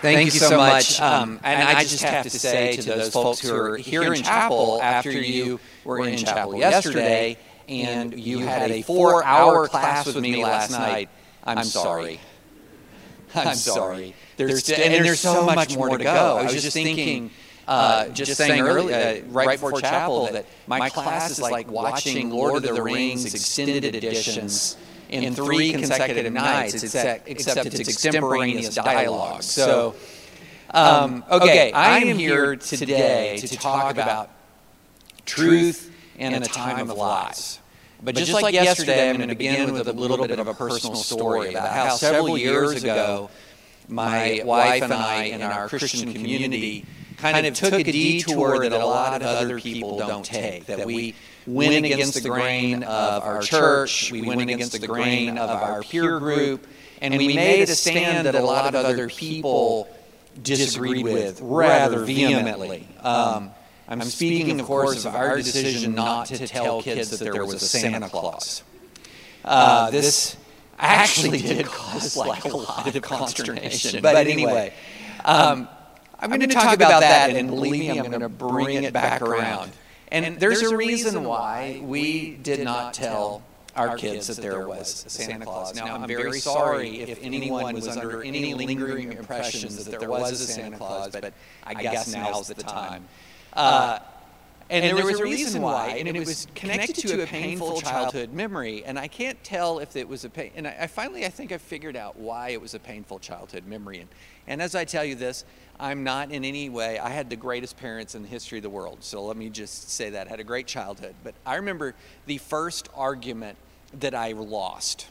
Thank, you so much. Um, and I just have to say to those folks who are here in chapel after you were in chapel yesterday and you had a four hour class with me last night, I'm sorry. I'm sorry. There's, and there's so much more to go. I was just thinking. Uh, just saying earlier, uh, right before chapel, that my class is like watching Lord of the Rings extended editions in three consecutive nights, except, except it's extemporaneous dialogue. So, um, okay, I am here today to talk about truth in a time of lies. But just like yesterday, I'm going to begin with a little bit of a personal story about how several years ago, my wife and I in our Christian community kind of took a detour that a lot of other people don't take, that we went against the grain of our church, we went against the grain of our peer group, and we made a stand that a lot of other people disagreed with rather vehemently. Um, I'm speaking, of course, of our decision not to tell kids that there was a Santa Claus. Uh, this actually did cause like a lot of consternation. But anyway, um, I'm going to talk about that, and believe me, I'm going to bring it back around. And there's a reason why we did not tell our kids that there was a Santa Claus. Now, I'm very sorry if anyone was under any lingering impressions that there was a Santa Claus, but I guess now's the time. Uh, and, and there was a reason why, and it was connected to a painful childhood memory. And I can't tell if it was a pain. And I, I finally, I think I figured out why it was a painful childhood memory. And, and as I tell you this, I'm not in any way, I had the greatest parents in the history of the world. So let me just say that. I had a great childhood. But I remember the first argument that I lost.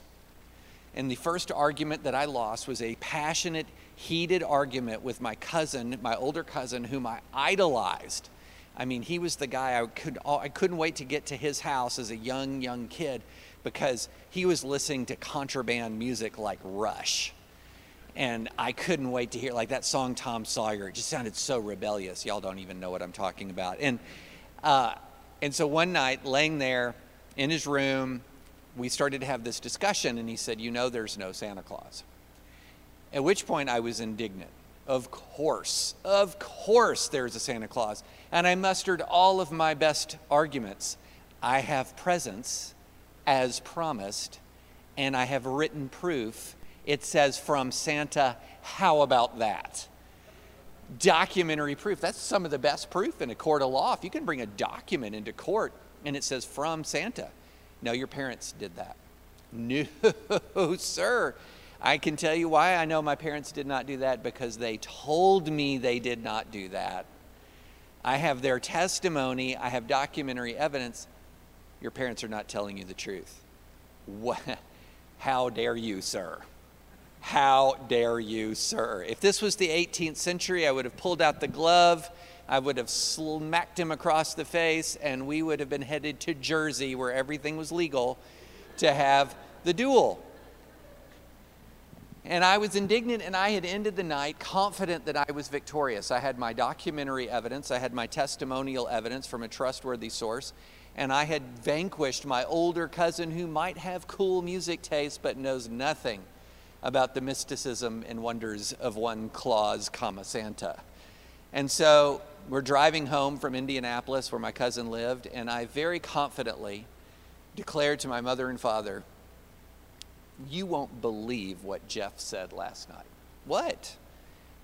And the first argument that I lost was a passionate, heated argument with my cousin, my older cousin, whom I idolized. I mean, he was the guy I could I couldn't wait to get to his house as a young young kid because he was listening to contraband music like Rush. And I couldn't wait to hear like that song Tom Sawyer. It just sounded so rebellious. Y'all don't even know what I'm talking about. And uh, and so one night, laying there in his room, we started to have this discussion, and he said, "You know, there's no Santa Claus." At which point, I was indignant. Of course, of course, there's a Santa Claus. And I mustered all of my best arguments. I have presents as promised, and I have written proof. It says from Santa, how about that? Documentary proof. That's some of the best proof in a court of law. If you can bring a document into court and it says from Santa. No, your parents did that. No, sir. I can tell you why I know my parents did not do that because they told me they did not do that. I have their testimony, I have documentary evidence. Your parents are not telling you the truth. What? How dare you, sir? How dare you, sir? If this was the 18th century, I would have pulled out the glove, I would have smacked him across the face, and we would have been headed to Jersey, where everything was legal, to have the duel. And I was indignant, and I had ended the night confident that I was victorious. I had my documentary evidence, I had my testimonial evidence from a trustworthy source, and I had vanquished my older cousin who might have cool music taste but knows nothing about the mysticism and wonders of one Claus, comma Santa. And so we're driving home from Indianapolis, where my cousin lived, and I very confidently declared to my mother and father, you won't believe what Jeff said last night. What?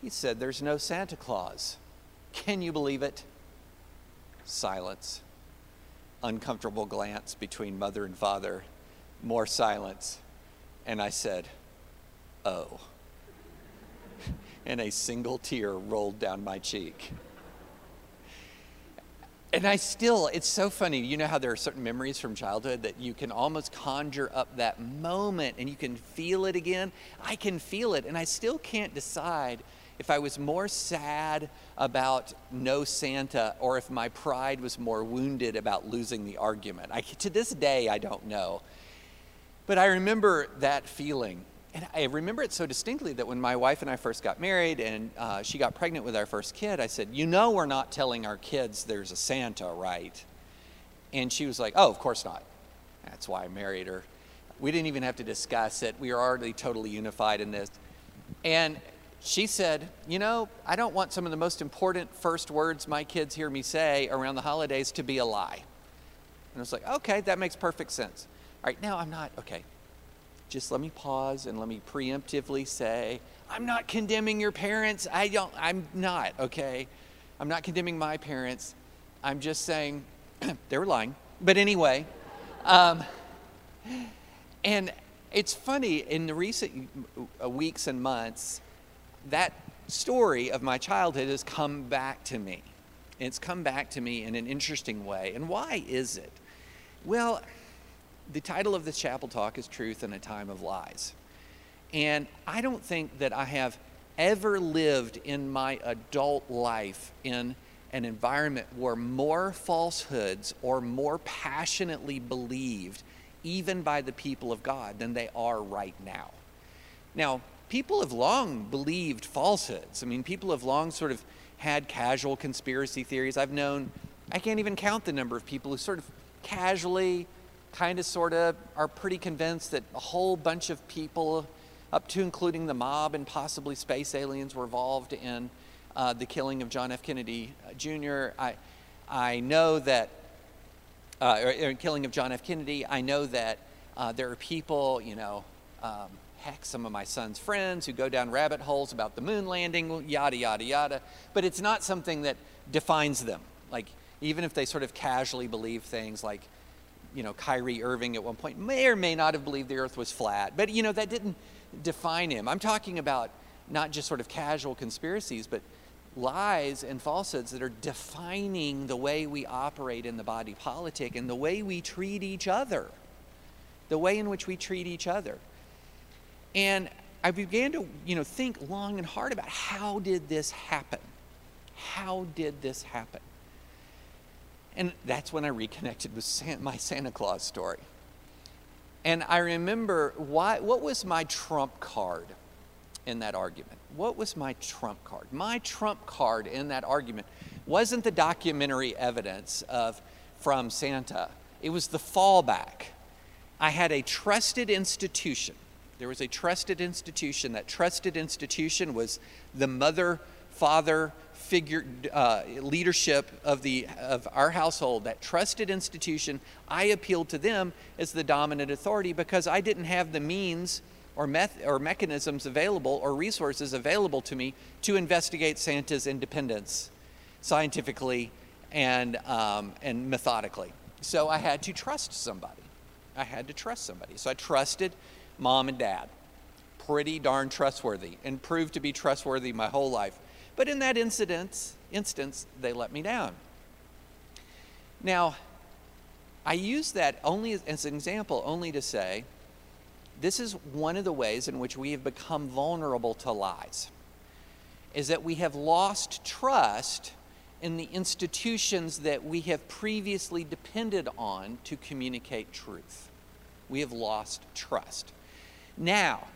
He said, There's no Santa Claus. Can you believe it? Silence. Uncomfortable glance between mother and father. More silence. And I said, Oh. And a single tear rolled down my cheek and I still, it's so funny. You know how there are certain memories from childhood that you can almost conjure up that moment and you can feel it again? I can feel it, and I still can't decide if I was more sad about no Santa or if my pride was more wounded about losing the argument. I, to this day, I don't know. But I remember that feeling. And I remember it so distinctly that when my wife and I first got married and uh, she got pregnant with our first kid, I said, You know, we're not telling our kids there's a Santa, right? And she was like, Oh, of course not. That's why I married her. We didn't even have to discuss it. We were already totally unified in this. And she said, You know, I don't want some of the most important first words my kids hear me say around the holidays to be a lie. And I was like, Okay, that makes perfect sense. All right, now I'm not, okay, just let me pause and let me preemptively say, I'm not condemning your parents. I don't, I'm not, okay? I'm not condemning my parents. I'm just saying they were lying. But anyway, um, and it's funny, in the recent uh, weeks and months, that story of my childhood has come back to me. It's come back to me in an interesting way. And why is it? Well, the title of this chapel talk is Truth in a Time of Lies. And I don't think that I have ever lived in my adult life in an environment where more falsehoods or more passionately believed, even by the people of God, than they are right now. Now, people have long believed falsehoods. I mean, people have long sort of had casual conspiracy theories. I've known, I can't even count the number of people who sort of casually, kind of sort of, are pretty convinced that a whole bunch of people, up to including the mob and possibly space aliens, were involved in uh, the killing of John F. Kennedy uh, Jr. I, I know that, uh, or, or, killing of John F. Kennedy, I know that uh, there are people, you know, um, heck, some of my son's friends who go down rabbit holes about the moon landing, yada, yada, yada. But it's not something that defines them. Like, even if they sort of casually believe things like, you know, Kyrie Irving at one point may or may not have believed the earth was flat. But, you know, that didn't define him. I'm talking about not just sort of casual conspiracies, but lies and falsehoods that are defining the way we operate in the body politic and the way we treat each other. The way in which we treat each other. And I began to, you know, think long and hard about how did this happen? How did this happen? And that's when I reconnected with Santa, my Santa Claus story. And I remember why, what was my trump card in that argument? What was my trump card? My trump card in that argument wasn't the documentary evidence of from Santa. It was the fallback. I had a trusted institution. There was a trusted institution. That trusted institution was the mother, father, figure uh, leadership of the of our household. That trusted institution. I appealed to them as the dominant authority because I didn't have the means or, meth- or mechanisms available or resources available to me to investigate Santa's independence scientifically and, um, and methodically. So I had to trust somebody. I had to trust somebody. So I trusted mom and dad. Pretty darn trustworthy and proved to be trustworthy my whole life. But in that incident, instance, they let me down. Now, I use that only as, as an example, only to say this is one of the ways in which we have become vulnerable to lies, is that we have lost trust in the institutions that we have previously depended on to communicate truth. We have lost trust. Now,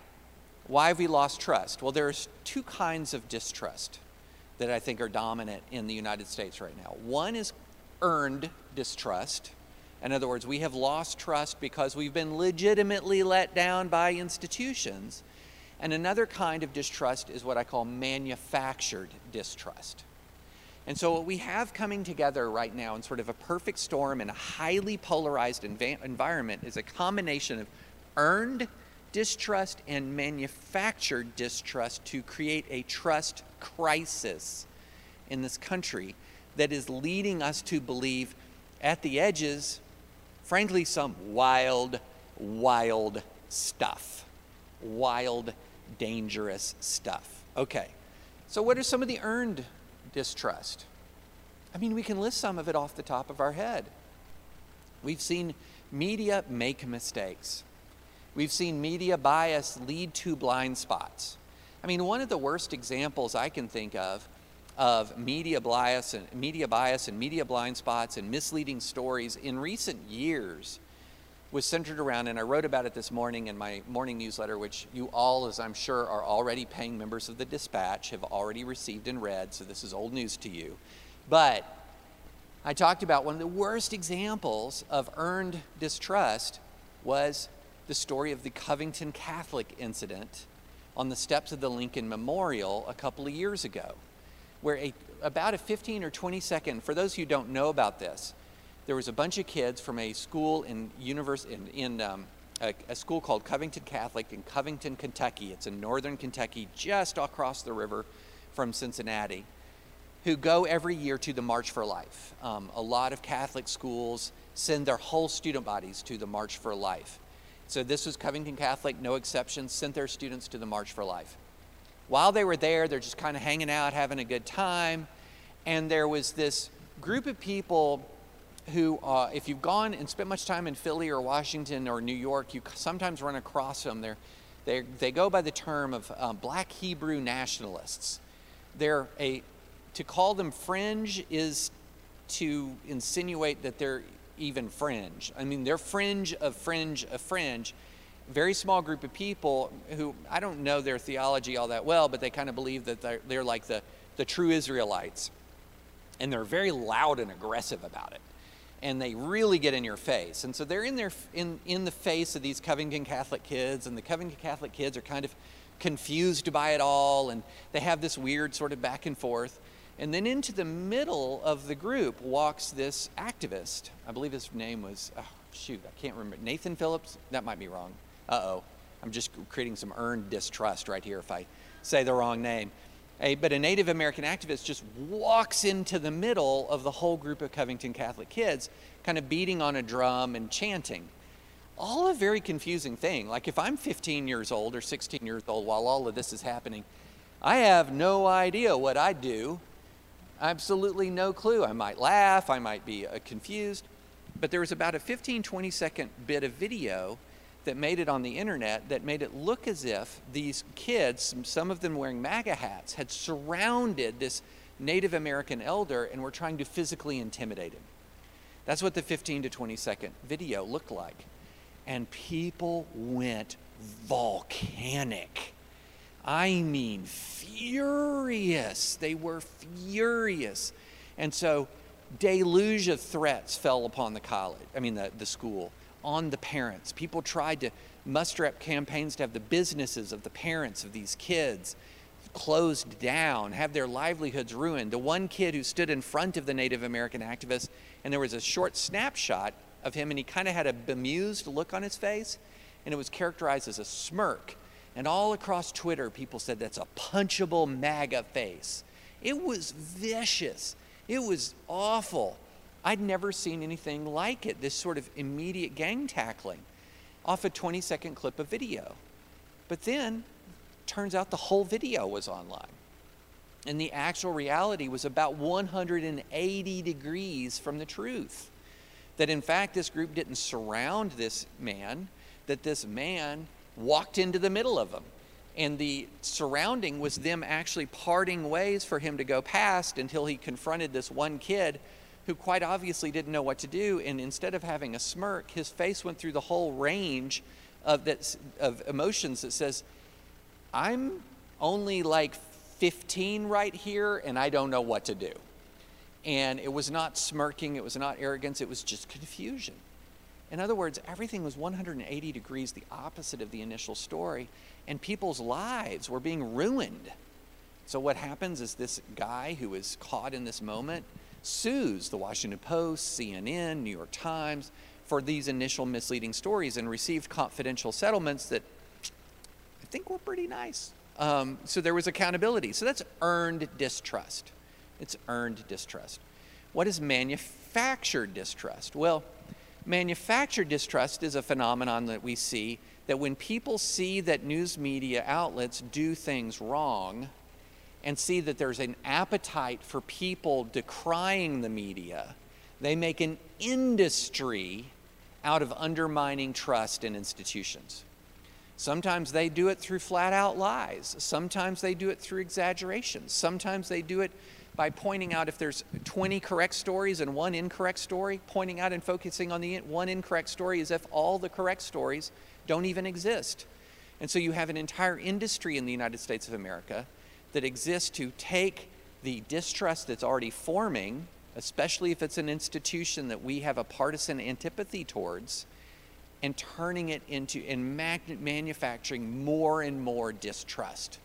why have we lost trust? Well, there's two kinds of distrust that I think are dominant in the United States right now. One is earned distrust, in other words, we have lost trust because we've been legitimately let down by institutions. And another kind of distrust is what I call manufactured distrust. And so, what we have coming together right now in sort of a perfect storm in a highly polarized env- environment is a combination of earned distrust and manufactured distrust to create a trust crisis in this country that is leading us to believe at the edges frankly, some wild, wild stuff. Wild, dangerous stuff. Okay, so what are some of the earned distrust? I mean, we can list some of it off the top of our head. We've seen media make mistakes. We've seen media bias lead to blind spots. I mean, one of the worst examples I can think of of media bias and media bias and media blind spots and misleading stories in recent years was centered around, and I wrote about it this morning in my morning newsletter, which you all, as I'm sure, are already paying members of the Dispatch, have already received and read, so this is old news to you. But I talked about one of the worst examples of earned distrust was the story of the Covington Catholic incident on the steps of the Lincoln Memorial a couple of years ago, where a, about a 15 or 20 second, for those who don't know about this, there was a bunch of kids from a school in, univers- in, in um, a, a, school called Covington Catholic in Covington, Kentucky. It's in northern Kentucky, just across the river from Cincinnati, who go every year to the March for Life. Um, a lot of Catholic schools send their whole student bodies to the March for Life. So this was Covington Catholic, no exceptions, sent their students to the March for Life. While they were there, they're just kind of hanging out, having a good time. And there was this group of people who, uh, if you've gone and spent much time in Philly or Washington or New York, you sometimes run across them. They're, they they go by the term of um, black Hebrew nationalists. They're a, to call them fringe is to insinuate that they're even fringe. I mean, they're fringe of fringe of fringe. Very small group of people who I don't know their theology all that well, but they kind of believe that they're, they're like the, the true Israelites. And they're very loud and aggressive about it. And they really get in your face. And so they're in, their, in, in the face of these Covington Catholic kids, and the Covington Catholic kids are kind of confused by it all, and they have this weird sort of back and forth. And then into the middle of the group walks this activist. I believe his name was, oh, shoot, I can't remember. Nathan Phillips? That might be wrong. Uh oh. I'm just creating some earned distrust right here if I say the wrong name. A, but a Native American activist just walks into the middle of the whole group of Covington Catholic kids, kind of beating on a drum and chanting. All a very confusing thing. Like if I'm 15 years old or 16 years old while all of this is happening, I have no idea what I'd do absolutely no clue. I might laugh, I might be uh, confused. But there was about a 15, 20 second bit of video that made it on the internet that made it look as if these kids, some of them wearing MAGA hats, had surrounded this Native American elder and were trying to physically intimidate him. That's what the 15 to 20 second video looked like. And people went volcanic. I mean, furious. They were furious. And so, deluge of threats fell upon the college, I mean, the, the school, on the parents. People tried to muster up campaigns to have the businesses of the parents of these kids closed down, have their livelihoods ruined. The one kid who stood in front of the Native American activist, and there was a short snapshot of him, and he kind of had a bemused look on his face, and it was characterized as a smirk. And all across Twitter, people said that's a punchable MAGA face. It was vicious. It was awful. I'd never seen anything like it, this sort of immediate gang tackling off a 20 second clip of video. But then, turns out the whole video was online. And the actual reality was about 180 degrees from the truth. That in fact, this group didn't surround this man, that this man walked into the middle of them. And the surrounding was them actually parting ways for him to go past until he confronted this one kid who quite obviously didn't know what to do. And instead of having a smirk, his face went through the whole range of, that, of emotions that says, I'm only like 15 right here and I don't know what to do. And it was not smirking, it was not arrogance, it was just confusion. In other words, everything was 180 degrees the opposite of the initial story, and people's lives were being ruined. So, what happens is this guy who is caught in this moment sues the Washington Post, CNN, New York Times for these initial misleading stories and received confidential settlements that I think were pretty nice. Um, so, there was accountability. So, that's earned distrust. It's earned distrust. What is manufactured distrust? Well, Manufactured distrust is a phenomenon that we see that when people see that news media outlets do things wrong and see that there's an appetite for people decrying the media, they make an industry out of undermining trust in institutions. Sometimes they do it through flat out lies. Sometimes they do it through exaggerations. Sometimes they do it by pointing out if there's 20 correct stories and one incorrect story, pointing out and focusing on the one incorrect story as if all the correct stories don't even exist. And so you have an entire industry in the United States of America that exists to take the distrust that's already forming, especially if it's an institution that we have a partisan antipathy towards, and turning it into and manufacturing more and more distrust.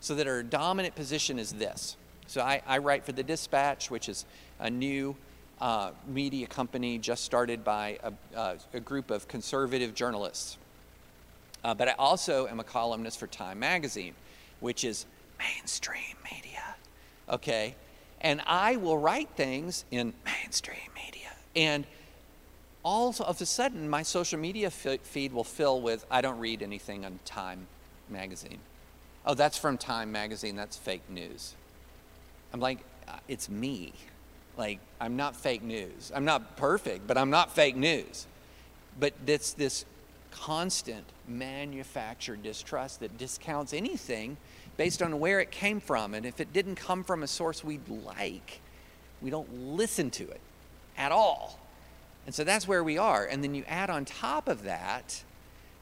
So that our dominant position is this. So I, I write for the Dispatch, which is a new uh, media company just started by a, uh, a group of conservative journalists. Uh, but I also am a columnist for Time Magazine, which is mainstream media. Okay? And I will write things in mainstream media. And all of a sudden, my social media feed will fill with I don't read anything on Time Magazine. Oh, that's from Time Magazine. That's fake news. I'm like, uh, it's me. Like, I'm not fake news. I'm not perfect, but I'm not fake news. But it's this constant manufactured distrust that discounts anything based on where it came from. And if it didn't come from a source we'd like, we don't listen to it at all. And so that's where we are. And then you add on top of that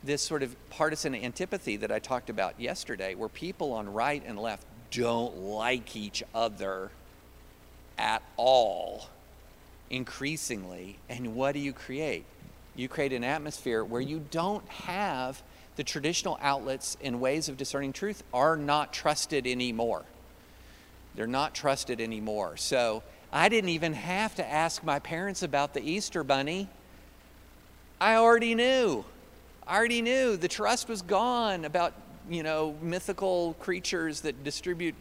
this sort of partisan antipathy that I talked about yesterday, where people on right and left don't like each other at all, increasingly. And what do you create? You create an atmosphere where you don't have the traditional outlets and ways of discerning truth are not trusted anymore. They're not trusted anymore. So I didn't even have to ask my parents about the Easter bunny. I already knew. I already knew. The trust was gone about, you know, mythical creatures that distribute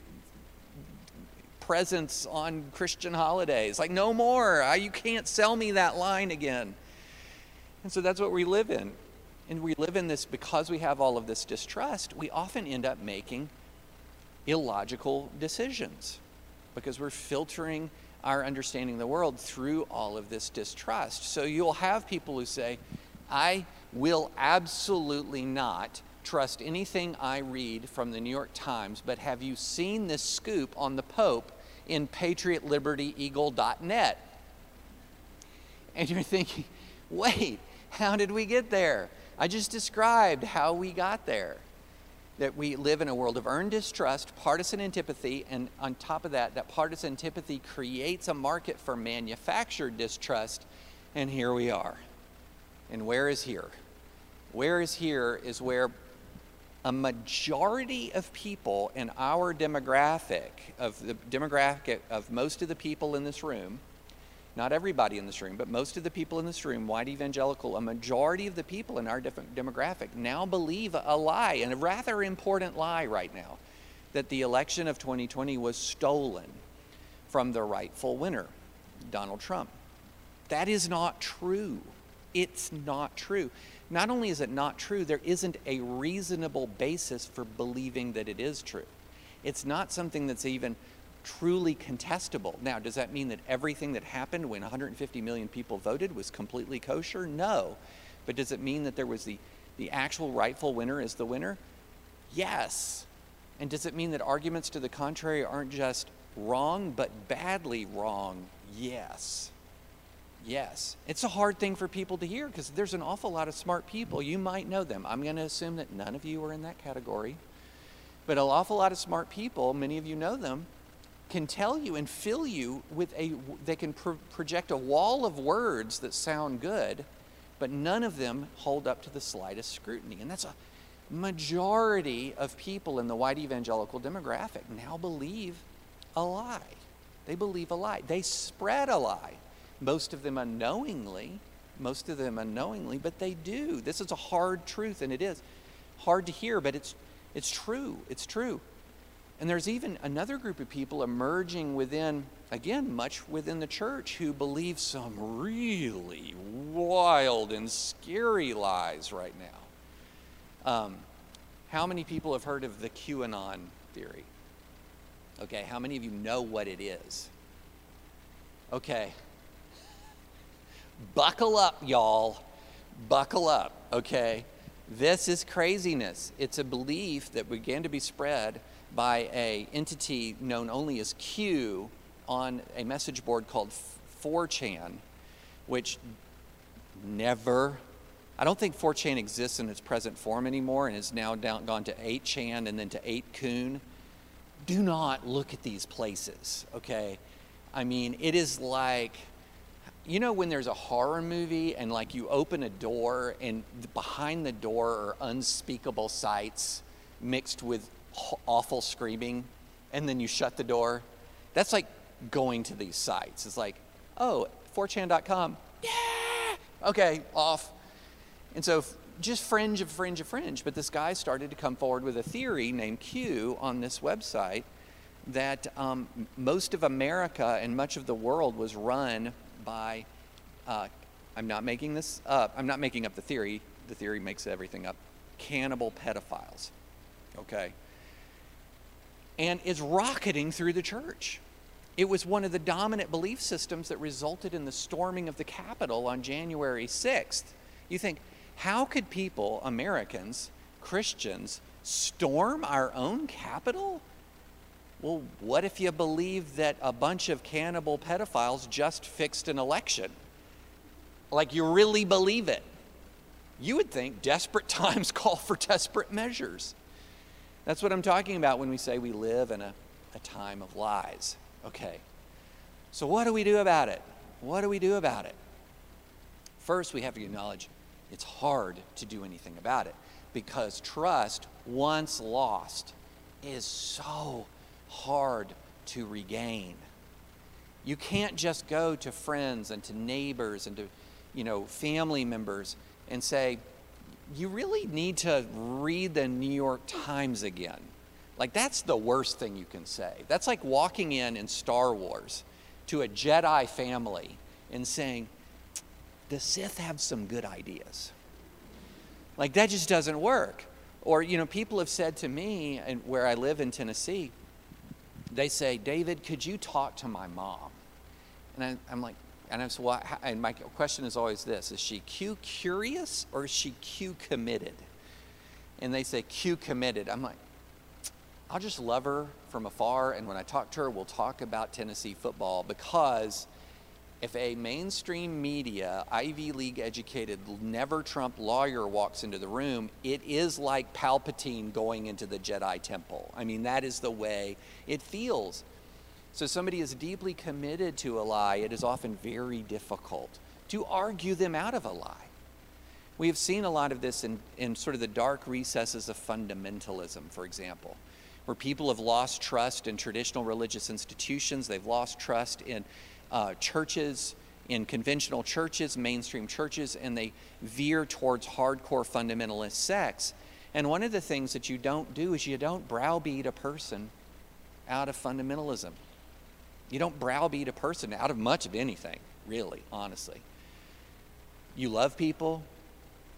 presents on Christian holidays. Like, no more. I, you can't sell me that line again. And so that's what we live in. And we live in this because we have all of this distrust, we often end up making illogical decisions because we're filtering our understanding of the world through all of this distrust. So you'll have people who say, I will absolutely not trust anything I read from the New York Times, but have you seen this scoop on the Pope in patriotlibertyeagle.net? And you're thinking, wait, how did we get there? I just described how we got there. That we live in a world of earned distrust, partisan antipathy, and on top of that, that partisan antipathy creates a market for manufactured distrust, and here we are. And where is here? Where is here is where a majority of people in our demographic, of the demographic of most of the people in this room, not everybody in this room, but most of the people in this room, white evangelical, a majority of the people in our demographic now believe a lie, and a rather important lie right now, that the election of 2020 was stolen from the rightful winner, Donald Trump. That is not true. It's not true. Not only is it not true, there isn't a reasonable basis for believing that it is true. It's not something that's even truly contestable. Now, does that mean that everything that happened when 150 million people voted was completely kosher? No. But does it mean that there was the, the actual rightful winner is the winner? Yes. And does it mean that arguments to the contrary aren't just wrong, but badly wrong? Yes. Yes. It's a hard thing for people to hear because there's an awful lot of smart people. You might know them. I'm going to assume that none of you are in that category. But an awful lot of smart people, many of you know them, can tell you and fill you with a, they can pro- project a wall of words that sound good, but none of them hold up to the slightest scrutiny. And that's a majority of people in the white evangelical demographic now believe a lie. They believe a lie. They spread a lie. Most of them unknowingly, most of them unknowingly, but they do. This is a hard truth, and it is hard to hear, but it's, it's true. It's true. And there's even another group of people emerging within, again, much within the church, who believe some really wild and scary lies right now. Um, how many people have heard of the QAnon theory? Okay, how many of you know what it is? Okay. Buckle up, y'all. Buckle up, okay? This is craziness. It's a belief that began to be spread by a entity known only as Q on a message board called 4chan, which never, I don't think 4chan exists in its present form anymore and has now down, gone to 8chan and then to 8kun. Do not look at these places, okay? I mean, it is like, you know when there's a horror movie and like you open a door and behind the door are unspeakable sights mixed with awful screaming and then you shut the door that's like going to these sites it's like oh 4chan.com yeah! Okay off. And so just fringe of fringe of fringe but this guy started to come forward with a theory named q on this website that um, most of america and much of the world was run by, uh, I'm not making this up, I'm not making up the theory, the theory makes everything up, cannibal pedophiles. Okay? And is rocketing through the church. It was one of the dominant belief systems that resulted in the storming of the Capitol on January 6th. You think, how could people, Americans, Christians, storm our own Capitol? Well, what if you believe that a bunch of cannibal pedophiles just fixed an election? Like you really believe it? You would think desperate times call for desperate measures. That's what I'm talking about when we say we live in a, a time of lies. Okay. So, what do we do about it? What do we do about it? First, we have to acknowledge it's hard to do anything about it because trust, once lost, is so hard to regain. You can't just go to friends and to neighbors and to, you know, family members and say, you really need to read the New York Times again. Like, that's the worst thing you can say. That's like walking in in Star Wars to a Jedi family and saying, the Sith have some good ideas. Like, that just doesn't work. Or, you know, people have said to me, and where I live in Tennessee, they say, David, could you talk to my mom? And I, am like, and I said, well, and my question is always this is she Q curious or is she Q committed? And they say Q committed. I'm like, I'll just love her from afar. And when I talk to her, we'll talk about Tennessee football because if a mainstream media, Ivy League educated, never Trump lawyer walks into the room, it is like Palpatine going into the Jedi Temple. I mean, that is the way it feels. So, somebody is deeply committed to a lie, it is often very difficult to argue them out of a lie. We have seen a lot of this in, in sort of the dark recesses of fundamentalism, for example, where people have lost trust in traditional religious institutions, they've lost trust in uh, churches, in conventional churches, mainstream churches, and they veer towards hardcore fundamentalist sects. And one of the things that you don't do is you don't browbeat a person out of fundamentalism. You don't browbeat a person out of much of anything, really, honestly. You love people,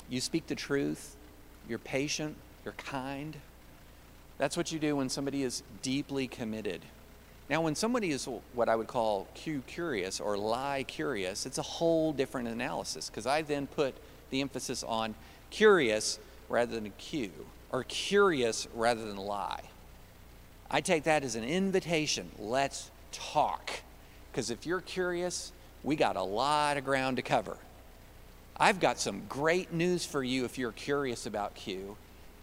you speak the truth, you're patient, you're kind. That's what you do when somebody is deeply committed now, when somebody is what I would call Q curious or lie curious, it's a whole different analysis because I then put the emphasis on curious rather than Q or curious rather than lie. I take that as an invitation. Let's talk. Because if you're curious, we got a lot of ground to cover. I've got some great news for you if you're curious about Q.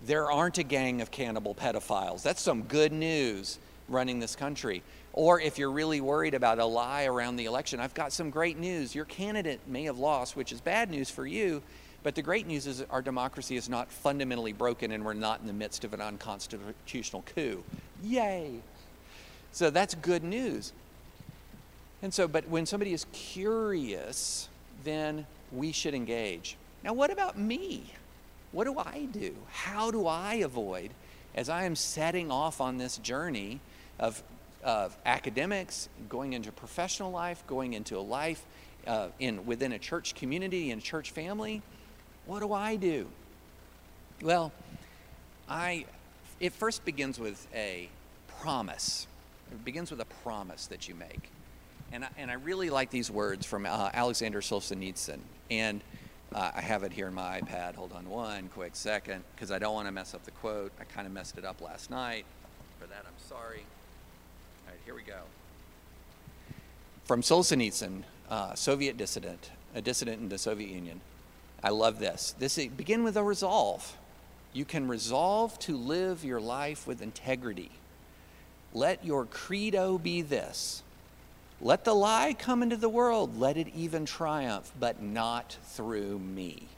There aren't a gang of cannibal pedophiles. That's some good news running this country. Or if you're really worried about a lie around the election, I've got some great news. Your candidate may have lost, which is bad news for you, but the great news is our democracy is not fundamentally broken and we're not in the midst of an unconstitutional coup. Yay! So that's good news. And so, but when somebody is curious, then we should engage. Now, what about me? What do I do? How do I avoid, as I am setting off on this journey, of, of academics, going into professional life, going into a life uh, in, within a church community and church family, what do I do? Well, I, it first begins with a promise. It begins with a promise that you make. And I, and I really like these words from uh, Alexander Solzhenitsyn. And uh, I have it here in my iPad. Hold on one quick second, because I don't want to mess up the quote. I kind of messed it up last night. For that, I'm sorry. Here we go. From Solzhenitsyn, uh, Soviet dissident, a dissident in the Soviet Union. I love this. This begin with a resolve. You can resolve to live your life with integrity. Let your credo be this Let the lie come into the world, let it even triumph, but not through me.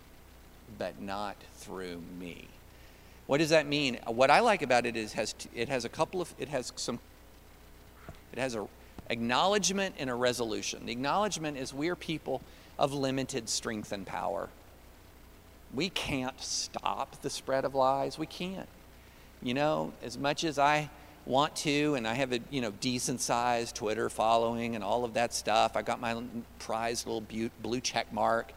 But not through me. What does that mean? What I like about it is has it has a couple of it has some it has a acknowledgement and a resolution. The acknowledgement is we're people of limited strength and power. We can't stop the spread of lies. We can't. You know, as much as I want to, and I have a you know decent sized Twitter following and all of that stuff. I got my prized little blue check mark,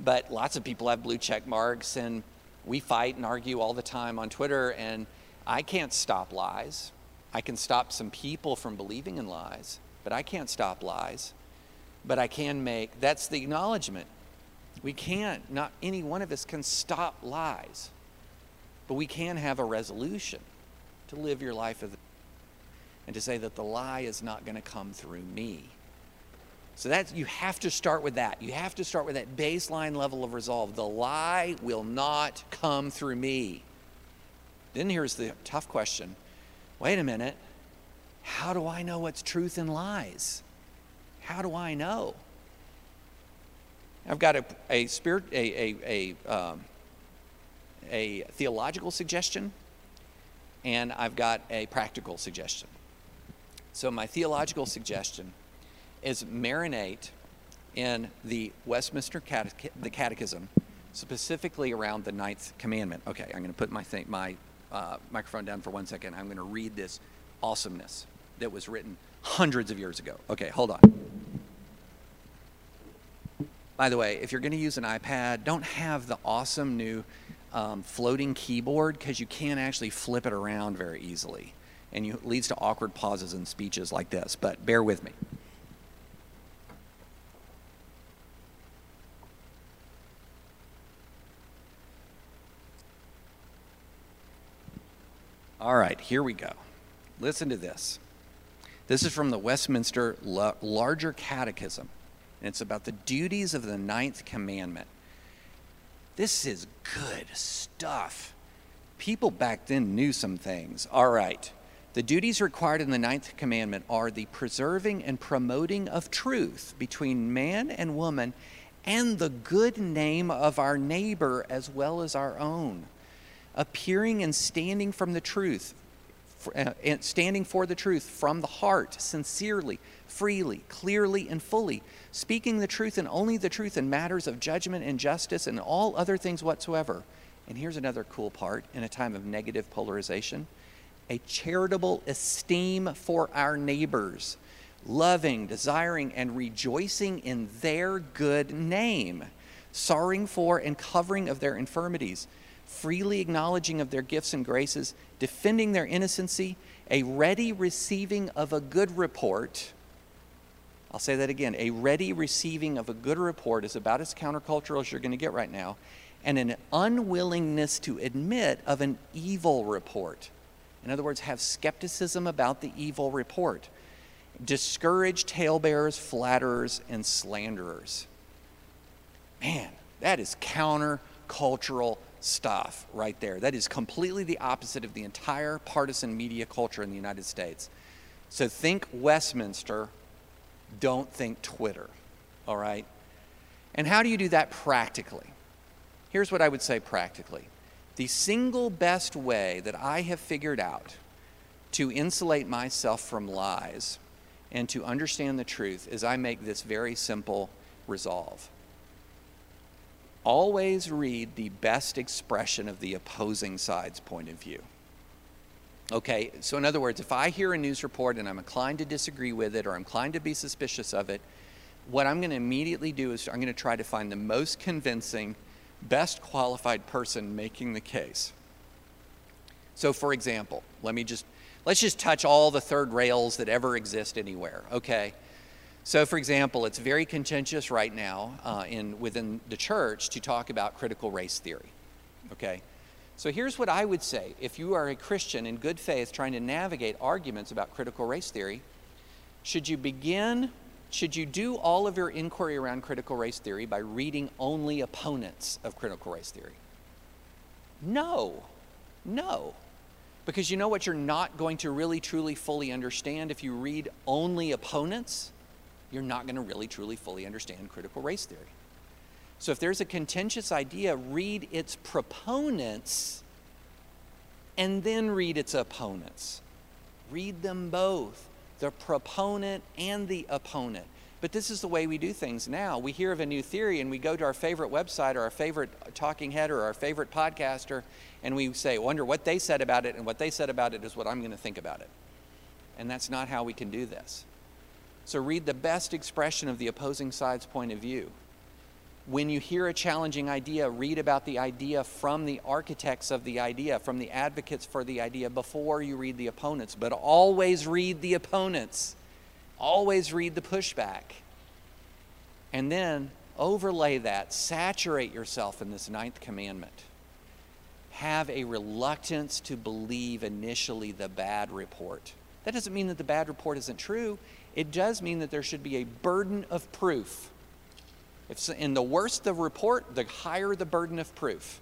but lots of people have blue check marks, and we fight and argue all the time on Twitter. And I can't stop lies. I can stop some people from believing in lies, but I can't stop lies. But I can make that's the acknowledgement. We can't. Not any one of us can stop lies, but we can have a resolution to live your life of and to say that the lie is not going to come through me. So that you have to start with that. You have to start with that baseline level of resolve. The lie will not come through me. Then here's the tough question. Wait a minute. How do I know what's truth and lies? How do I know? I've got a, a spirit a a a, um, a theological suggestion, and I've got a practical suggestion. So, my theological suggestion is marinate in the Westminster Catech- the Catechism, specifically around the ninth commandment. Okay, I'm going to put my, th- my uh, microphone down for one second. I'm going to read this awesomeness that was written hundreds of years ago. Okay, hold on. By the way, if you're going to use an iPad, don't have the awesome new um, floating keyboard because you can't actually flip it around very easily and you, leads to awkward pauses in speeches like this, but bear with me. All right, here we go. Listen to this. This is from the Westminster Larger Catechism, and it's about the duties of the ninth commandment. This is good stuff. People back then knew some things. All right. The duties required in the ninth commandment are the preserving and promoting of truth between man and woman and the good name of our neighbor as well as our own. Appearing and standing from the truth, uh, standing for the truth from the heart, sincerely, freely, clearly, and fully, speaking the truth and only the truth in matters of judgment and justice and all other things whatsoever. And here's another cool part in a time of negative polarization a charitable esteem for our neighbors, loving, desiring, and rejoicing in their good name, sorrowing for and covering of their infirmities, freely acknowledging of their gifts and graces, defending their innocency, a ready receiving of a good report. I'll say that again. A ready receiving of a good report is about as countercultural as you're going to get right now, and an unwillingness to admit of an evil report. In other words, have skepticism about the evil report. Discourage talebearers, flatterers, and slanderers. Man, that is counter-cultural stuff right there. That is completely the opposite of the entire partisan media culture in the United States. So think Westminster, don't think Twitter, all right? And how do you do that practically? Here's what I would say practically the single best way that I have figured out to insulate myself from lies and to understand the truth is I make this very simple resolve. Always read the best expression of the opposing side's point of view. Okay, so in other words, if I hear a news report and I'm inclined to disagree with it or I'm inclined to be suspicious of it, what I'm going to immediately do is I'm going to try to find the most convincing best qualified person making the case. So, for example, let me just let's just touch all the third rails that ever exist anywhere. Okay. So, for example, it's very contentious right now uh, in within the church to talk about critical race theory. Okay. So here's what I would say: if you are a Christian in good faith trying to navigate arguments about critical race theory, should you begin should you do all of your inquiry around critical race theory by reading only opponents of critical race theory? No. No. Because you know what you're not going to really, truly, fully understand if you read only opponents? You're not going to really truly fully understand critical race theory. So if there's a contentious idea, read its proponents and then read its opponents. Read them both, the proponent and the opponent. But this is the way we do things now. We hear of a new theory and we go to our favorite website or our favorite talking head or our favorite podcaster and we say, wonder what they said about it, and what they said about it is what I'm going to think about it. And that's not how we can do this. So read the best expression of the opposing side's point of view. When you hear a challenging idea, read about the idea from the architects of the idea, from the advocates for the idea before you read the opponents. But always read the opponents, always read the pushback. And then overlay that, saturate yourself in this ninth commandment. Have a reluctance to believe initially the bad report. That doesn't mean that the bad report isn't true. It does mean that there should be a burden of proof if in the worse the report, the higher the burden of proof.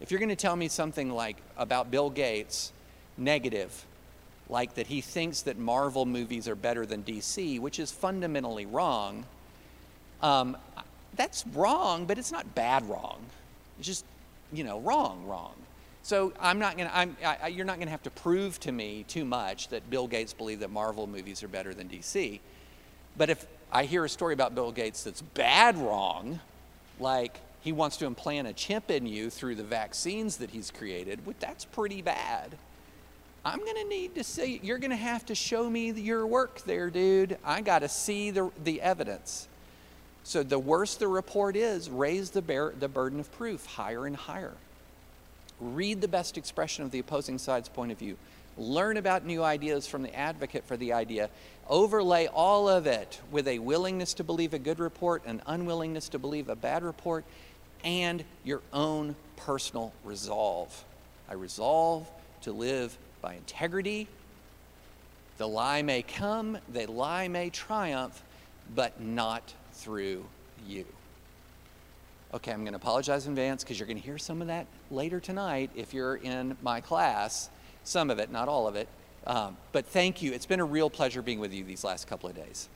If you're going to tell me something like about Bill Gates, negative, like that he thinks that Marvel movies are better than DC, which is fundamentally wrong, um, that's wrong, but it's not bad wrong. It's just, you know, wrong, wrong. So I'm not going to, you're not going to have to prove to me too much that Bill Gates believed that Marvel movies are better than DC. But if I hear a story about Bill Gates that's bad wrong, like he wants to implant a chip in you through the vaccines that he's created, well, that's pretty bad. I'm going to need to see, you're going to have to show me your work there, dude. I got to see the, the evidence. So the worse the report is, raise the, bear, the burden of proof higher and higher. Read the best expression of the opposing side's point of view. Learn about new ideas from the advocate for the idea overlay all of it with a willingness to believe a good report, an unwillingness to believe a bad report, and your own personal resolve. I resolve to live by integrity. The lie may come, the lie may triumph, but not through you. Okay, I'm going to apologize in advance because you're going to hear some of that later tonight if you're in my class. Some of it, not all of it. Um, but thank you. It's been a real pleasure being with you these last couple of days.